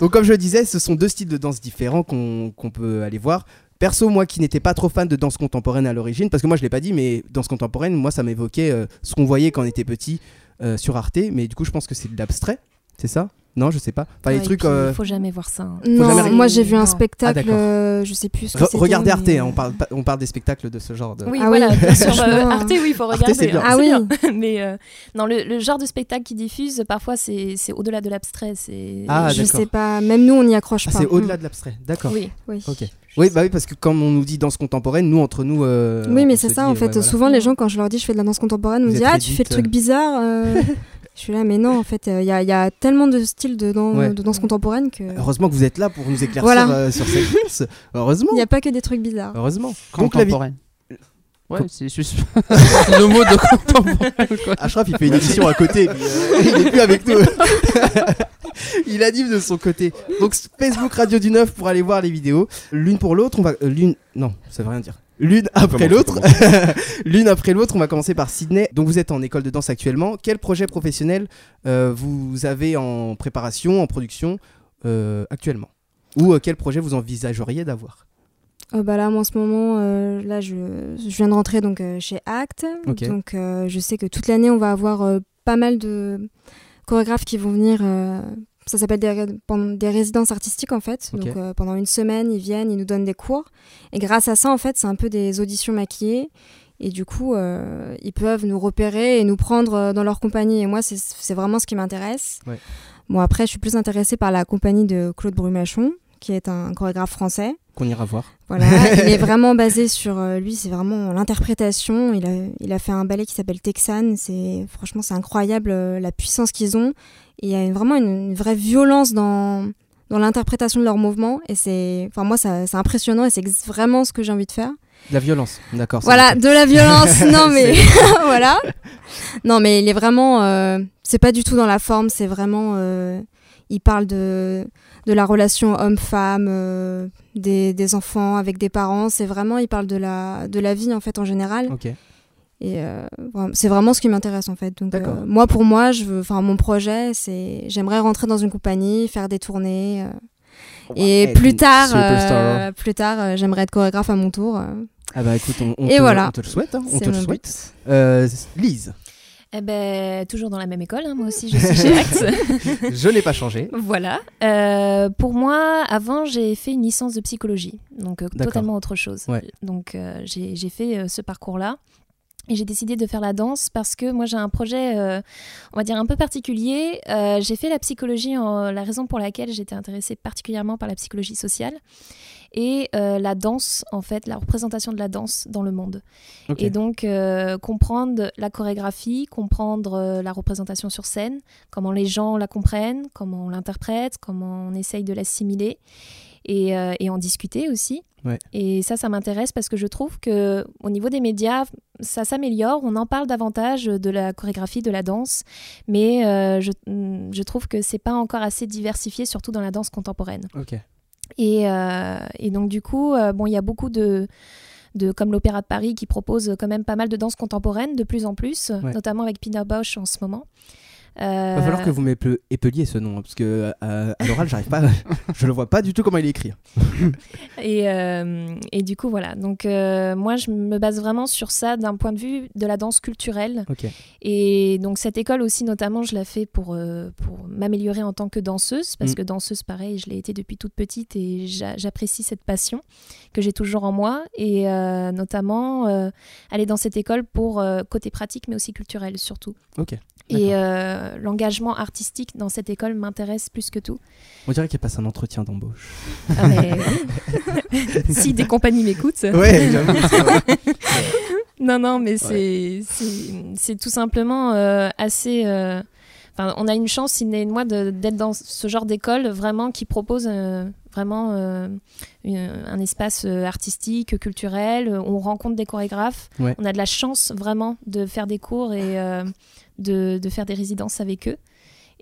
Donc, comme je le disais, ce sont deux styles de danse différents qu'on qu'on peut aller voir. Perso, moi qui n'étais pas trop fan de danse contemporaine à l'origine, parce que moi je l'ai pas dit, mais danse contemporaine, moi ça m'évoquait euh, ce qu'on voyait quand on était petit euh, sur Arte, mais du coup je pense que c'est de l'abstrait, c'est ça? Non, je sais pas. Enfin, les Ouais, et trucs. puis, euh, Il faut jamais voir ça. hein. Non, jamais moi j'ai vu un Non. spectacle, Ah, euh, je sais plus ce que re- c'était. regardez Arte, mais, hein, euh, on, parle, on parle des spectacles de ce genre de. Oui, Ah voilà, oui, bien sûr. franchement, euh. Arte, oui, il faut regarder. c'est bien. Ah oui. bien. Mais euh, non, le, le genre de spectacle qui diffuse, parfois, c'est c'est au-delà de l'abstrait. c'est Ah, je sais pas, même nous on n'y accroche Ah, pas. c'est au-delà de l'abstrait, d'accord. Oui. Oui. Ok. Oui, bah oui, parce que comme on nous dit danse contemporaine, nous entre nous. euh, Oui, mais c'est ça dit, en ouais, fait. voilà. Souvent les gens, quand je leur dis je fais de la danse contemporaine, on me dit Ah, tu fais le truc bizarre. euh. je suis là, mais non, en fait, il y, a- y a tellement de styles de, dan- Ouais. de danse contemporaine que. Heureusement que vous êtes là pour nous éclaircir Voilà. euh, sur cette danse. Heureusement. Il n'y a pas que des trucs bizarres. Heureusement. Donc la vie. Contemporaine. Ouais, c'est juste le mot de contemporaine. quoi. Ashraf, il fait une émission à côté. puis, euh, il est plus avec nous. il anime de son côté. Donc Facebook Radio du 9 pour aller voir les vidéos. L'une pour l'autre, on va. euh, l'une. Non, ça veut rien dire. L'une après l'autre. l'une après l'autre, on va commencer par Sydney. Donc vous êtes en école de danse actuellement. Quel projet professionnel euh, vous avez en préparation, en production euh, actuellement? Ou euh, quel projet vous envisageriez d'avoir? Bah là, moi, en ce moment, euh, là, je, je viens de rentrer donc euh, chez Act. Donc, euh, je sais que toute l'année, on va avoir euh, pas mal de chorégraphes qui vont venir. Ça s'appelle des, résidences artistiques en fait. Donc euh, pendant une semaine, ils viennent, ils nous donnent des cours. Et grâce à ça, en fait, c'est un peu des auditions maquillées. Et du coup, euh, ils peuvent nous repérer et nous prendre euh, dans leur compagnie. Et moi, c'est- c'est vraiment ce qui m'intéresse. Ouais. Bon, après, je suis plus intéressée par la compagnie de Claude Brumachon, qui est un chorégraphe français. Qu'on ira voir. Voilà, il est vraiment basé sur euh, lui, c'est vraiment l'interprétation. Il a, il a fait un ballet qui s'appelle Texan. C'est franchement, c'est incroyable euh, la puissance qu'ils ont. Il y a vraiment une, une vraie violence dans dans l'interprétation de leurs mouvements. Et c'est, enfin moi, ça- c'est impressionnant et c'est vraiment ce que j'ai envie de faire. De la violence, d'accord. Voilà, de la violence. non mais voilà. Non mais il est vraiment. euh, c'est pas du tout dans la forme. C'est vraiment. euh, il parle de de la relation homme-femme, euh, des, des enfants avec des parents. C'est vraiment. Il parle de la de la vie en fait en général. Ok. Et euh, c'est vraiment ce qui m'intéresse en fait. Donc euh, moi pour moi, je veux. Enfin mon projet, c'est. J'aimerais rentrer dans une compagnie, faire des tournées. euh, et Ouais, plus tard, euh, plus tard, euh, j'aimerais être chorégraphe à mon tour. euh. Ah bah écoute, on, on Et te, voilà. on te le souhaite. hein, on te le souhaite. Euh, Lise, Eh ben, toujours dans la même école, hein, moi aussi je suis chez Act. je n'ai pas changé. Voilà. Euh, pour moi, avant, j'ai fait une licence de psychologie, donc euh, totalement autre chose. Ouais. Donc euh, j'ai j'ai fait euh, ce parcours-là. Et j'ai décidé de faire la danse parce que moi j'ai un projet, euh, on va dire, un peu particulier. Euh, j'ai fait la psychologie, en, la raison pour laquelle j'étais intéressée particulièrement par la psychologie sociale et euh, la danse, en fait, la représentation de la danse dans le monde. Et donc comprendre la chorégraphie, comprendre la représentation sur scène, comment les gens la comprennent, comment on l'interprète, comment on essaye de l'assimiler et, euh, et en discuter aussi. Ouais. Et ça, ça m'intéresse parce que je trouve que au niveau des médias, ça s'améliore. On en parle davantage de la chorégraphie, de la danse, mais euh, je, je trouve que c'est pas encore assez diversifié, surtout dans la danse contemporaine. Ok. Et, euh, et donc du coup, bon, il y a beaucoup de, de comme l'Opéra de Paris qui propose quand même pas mal de danse contemporaine de plus en plus, Ouais. notamment avec Pina Bausch en ce moment. Il va falloir Euh, que vous m'épeliez ce nom, hein, parce que euh, à l'oral, j'arrive pas, je le vois pas du tout comment il est écrit. Et, euh, et du coup, voilà. Donc, euh, moi, je me base vraiment sur ça d'un point de vue de la danse culturelle. Et donc, cette école aussi, notamment, je la fais pour, euh, pour m'améliorer en tant que danseuse. Parce Mm. que danseuse, pareil, je l'ai été depuis toute petite et j'a- j'apprécie cette passion que j'ai toujours en moi. Et euh, notamment, euh, aller dans cette école pour euh, côté pratique, mais aussi culturel, surtout. Ok. Et euh, l'engagement artistique dans cette école m'intéresse plus que tout. On dirait qu'il passe un entretien d'embauche. Ah, mais si des compagnies m'écoutent. Ouais. Non, non, mais c'est tout simplement euh, assez. Enfin, on a une chance, Sydney et moi, d'être dans ce genre d'école vraiment qui propose euh, vraiment euh, une- un espace euh, artistique, culturel. On rencontre des chorégraphes. Ouais. On a de la chance vraiment de faire des cours et euh, de, de faire des résidences avec eux.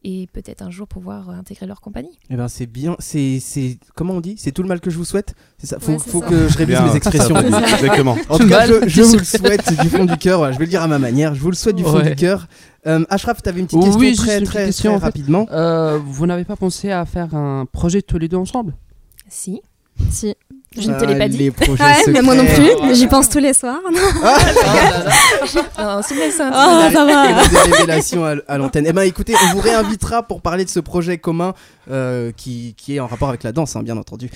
Et peut-être un jour pouvoir intégrer leur compagnie. Eh ben c'est bien, c'est c'est comment on dit? C'est tout le mal que je vous souhaite? C'est ça? Faut, Ouais, c'est faut ça. que je révise Bien. mes expressions. Exactement. En Tout tout cas, je, je vous le souhaite du fond du cœur. Voilà, je vais le dire à ma manière. Je vous le souhaite du fond Ouais. du cœur. Euh, Ashraf, tu avais une petite Oui, question juste très une petite très, question, très en fait. rapidement. Euh, vous n'avez pas pensé à faire un projet tous les deux ensemble? Si. Si. Je ne te l'ai Ah, pas dit. Les projets Ouais, mais moi non plus. J'y pense tous les soirs. Non, Sydney, c'est un Oh, ça Il va. a des révélations à, à l'antenne. Eh ben écoutez, on vous réinvitera pour parler de ce projet commun euh, qui, qui est en rapport avec la danse, hein, bien entendu.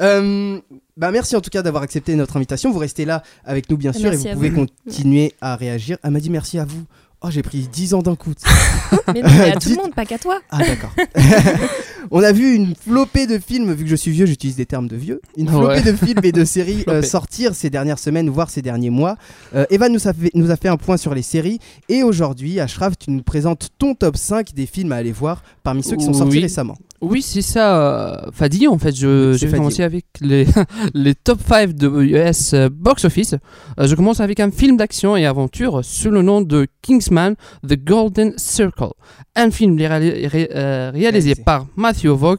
Euh, bah merci en tout cas d'avoir accepté notre invitation. Vous restez là avec nous bien sûr Merci et vous pouvez vous. continuer à réagir. Elle m'a dit merci à vous. Oh j'ai pris 10 ans d'un coup. Mais non, mais à tout le monde, pas qu'à toi. Ah d'accord. On a vu une flopée de films, vu que je suis vieux, j'utilise des termes de vieux. Une flopée Ouais. de films et de séries euh, sortir ces dernières semaines, voire ces derniers mois. Euh, Eva nous a, fait, nous a fait un point sur les séries. Et aujourd'hui, Ashraf, tu nous présentes ton top 5 des films à aller voir parmi ceux qui sont sortis Oui. récemment. Oui, c'est ça, euh, Fadi. En fait, Fadi. commencer avec les, les top 5 de US euh, box office. Euh, je commence avec un film d'action et aventure sous le nom de Kingsman The Golden Circle. Un film ré- ré- euh, réalisé par Matthew Vaughn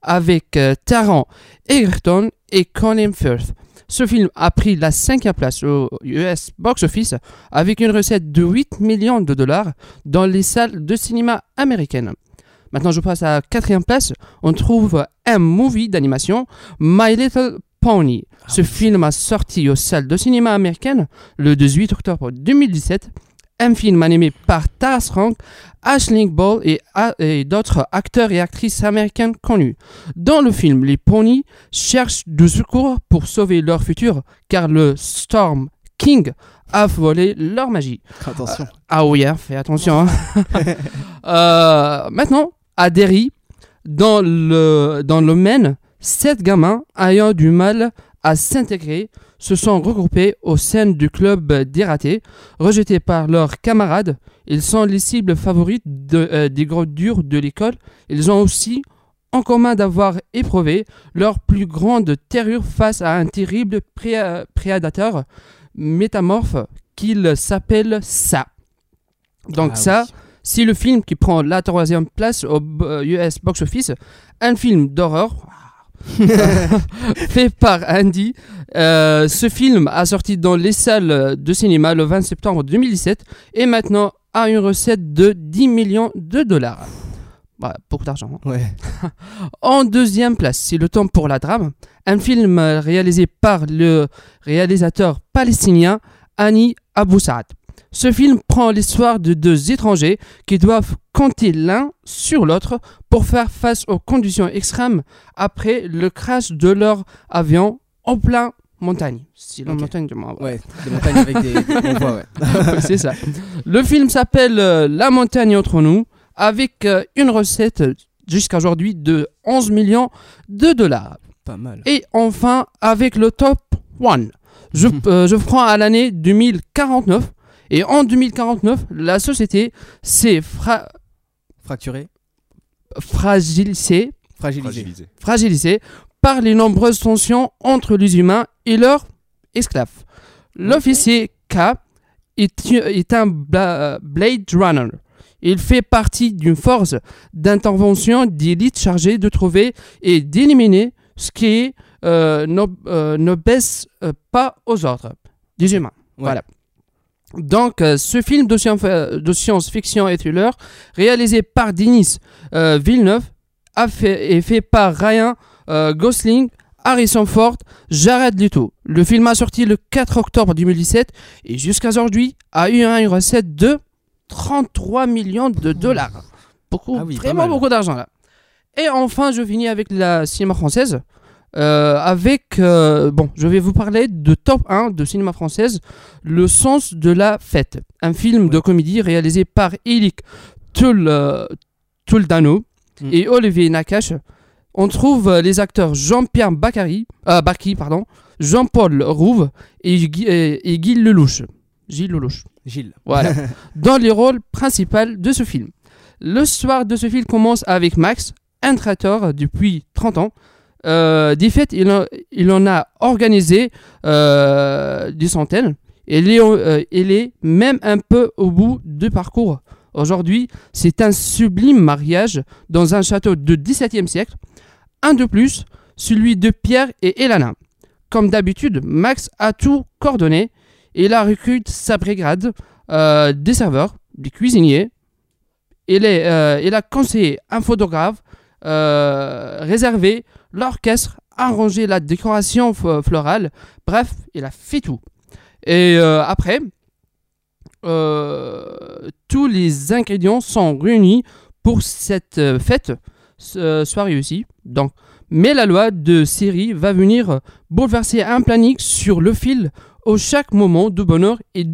avec Taron Egerton et Colin Firth. Ce film a pris la cinquième place au US Box Office avec une recette de 8 millions de dollars dans les salles de cinéma américaines. Maintenant, je passe à la quatrième place. On trouve un movie d'animation, My Little Pony. Ce film a sorti aux salles de cinéma américaines le 18 octobre 2017. Un film animé par Taras Rank, Ashling Ball et, d'autres acteurs et actrices américaines connus. Dans le film, les ponies cherchent du secours pour sauver leur futur car le Storm King a volé leur magie. Attention. Ah oui, hein, fais attention. hein. Euh, maintenant, à Derry, dans le, dans le Maine, sept gamins ayant du mal à s'intégrer se sont regroupés au sein du club des ratés. Rejetés par leurs camarades, ils sont les cibles favorites de- euh, des gros durs de l'école. Ils ont aussi en commun d'avoir éprouvé leur plus grande terreur face à un terrible pré- prédateur métamorphe qu'il s'appelle Ça. Donc Ah ça, oui. C'est le film qui prend la troisième place au b- euh, US Box Office. Un film d'horreur fait par Andy. Euh, ce film a sorti dans les salles de cinéma le 20 septembre 2017 et maintenant a une recette de 10 millions de dollars. Beaucoup d'argent. hein. Ouais. En deuxième place, c'est Le Temps pour la drame, un film réalisé par le réalisateur palestinien Ani Abou Saad. Ce film prend l'histoire de deux étrangers qui doivent compter l'un sur l'autre pour faire face aux conditions extrêmes après le crash de leur avion en plein montagne. C'est la Ok. montagne de moi. Ouais, des montagnes avec des. Ouais. c'est ça. Le film s'appelle euh, La montagne entre nous, avec euh, une recette jusqu'à aujourd'hui de 11 millions de dollars. Pas mal. Et enfin, avec le top 1, je, euh, je prends à l'année 2049. Et en 2049, la société s'est fra- Fracturé, fragilisée, fragilisé. Fragilisé. fragilisée par les nombreuses tensions entre les humains et leurs esclaves. L'officier K est, est un bla- Blade Runner. Il fait partie d'une force d'intervention d'élite chargée de trouver et d'éliminer ce qui euh, ne, euh, ne baisse euh, pas aux ordres des humains. Ouais. Voilà. Donc, euh, ce film de, science- euh, science-fiction et thriller, réalisé par Denis euh, Villeneuve, a fait, est fait par Ryan euh, Gosling, Harrison Ford, Jared Leto. Le film a sorti le 4 octobre 2017 et jusqu'à aujourd'hui a eu une recette de 33 millions de dollars. Beaucoup, Ah oui, vraiment beaucoup d'argent là. Et enfin, je finis avec la cinéma française. Euh, avec, euh, bon, je vais vous parler de top 1 de cinéma française, Le sens de la fête. Un film de comédie réalisé par Tul, euh, Toledano Mm. et Olivier Nakache. On trouve euh, les acteurs Jean-Pierre Bacary, euh, Bacry, pardon, Jean-Paul Rouve et, et, et Guy Lelouch. Gilles Lelouch. Gilles. Voilà. dans les rôles principaux de ce film. Le soir de ce film commence avec Max, un traiteur depuis 30 ans. Euh, des fêtes, il en, a organisé euh, des centaines. Et il est, euh, il est même un peu au bout du parcours. Aujourd'hui, c'est un sublime mariage dans un château de 17e siècle. Un de plus, celui de Pierre et Elana. Comme d'habitude, Max a tout coordonné. Il a recruté sa brigade euh, des serveurs, des cuisiniers. Il a conseillé un photographe, euh, réservé l'orchestre, arrangé la décoration florale. Bref, il a fait tout. Et euh, après, euh, tous les ingrédients sont réunis pour cette fête soit réussie. Donc, mais la loi de série va venir bouleverser un planning sur le fil où chaque moment de bonheur et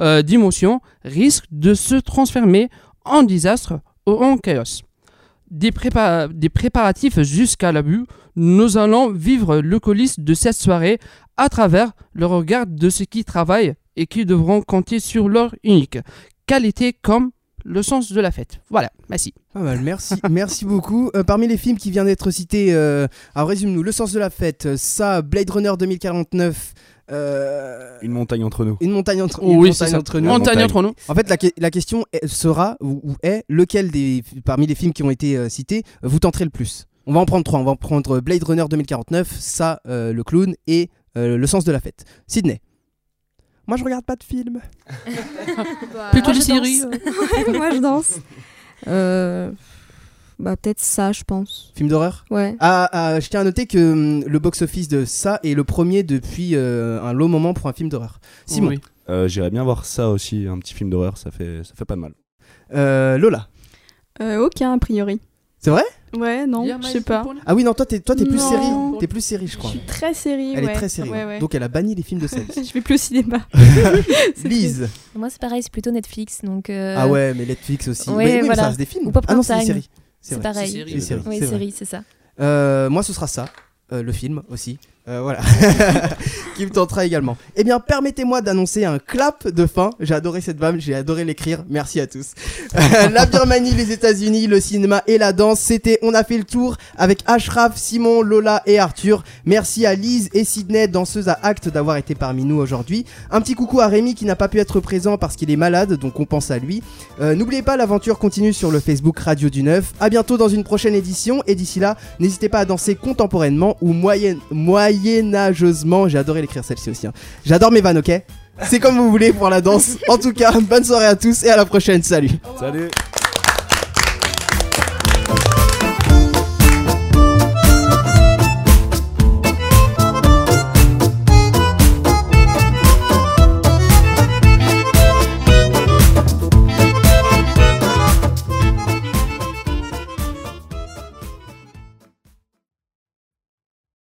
euh, d'émotion risque de se transformer en désastre ou en chaos. Des, prépa- des préparatifs jusqu'à l'abus, nous allons vivre le coulisses de cette soirée à travers le regard de ceux qui travaillent et qui devront compter sur leur unique qualité comme le sens de la fête. Voilà, merci. Merci, merci beaucoup. Euh, parmi les films qui viennent d'être cités, euh, alors résume-nous Le sens de la fête, euh, ça, Blade Runner 2049, euh, Une montagne entre nous. Une montagne entre, Oh une oui, montagne c'est ça. entre nous. Montagne Montagne. entre nous. En fait, la, que- la question est- sera ou, ou est lequel des parmi les films qui ont été euh, cités vous tenterez le plus? On va en prendre trois. On va en prendre Blade Runner 2049, ça, euh, le clown et euh, Le sens de la fête. Sydney. Moi, je regarde pas de film. Plutôt moi, les je séries. euh. Moi je danse. Bah peut-être ça, je pense. Film d'horreur? Ouais. ah, ah, je tiens à noter que hum, le box-office de ça est le premier depuis euh, un long moment pour un film d'horreur. Simon. Oui. Euh, J'irais bien voir ça aussi, un petit film d'horreur, ça fait, ça fait pas de mal. Euh, Lola. Euh, aucun, a priori. C'est vrai? Ouais, non, je sais pas. Ah oui, non, toi, t'es toi, t'es plus Non. série. T'es plus série, je Je crois. suis très série, Elle ouais. est très série. Ouais, ouais. Donc, elle a banni les films de série. je vais plus au cinéma. C'est Lise. Moi, c'est pareil, c'est plutôt Netflix. Donc, euh, Ah ouais, mais Netflix aussi. ouais, mais, oui, mais voilà. ça reste des films. Ou ah non, c'est des séries. C'est pareil. C'est série. Oui, série, c'est ça. Euh, moi, ce sera ça. Euh, le film aussi. Euh, voilà. qui me tentera également. Eh bien, permettez-moi d'annoncer un clap de fin. J'ai adoré cette vanne, j'ai adoré l'écrire. Merci à tous. la Birmanie, les États-Unis, le cinéma et la danse, c'était On a fait le tour avec Ashraf, Simon, Lola et Arthur. Merci à Lise et Sydney, danseuses à acte, d'avoir été parmi nous aujourd'hui. Un petit coucou à Rémi qui n'a pas pu être présent parce qu'il est malade, donc on pense à lui. Euh, N'oubliez pas, l'aventure continue sur le Facebook Radio du Neuf. À bientôt dans une prochaine édition et d'ici là, n'hésitez pas à danser contemporainement ou moyenne, moyenâgeusement. J'ai adoré l'écrire celle-ci aussi. hein. J'adore mes vannes, ok? C'est comme vous voulez pour la danse. En tout cas, bonne soirée à tous et à la prochaine. Salut Salut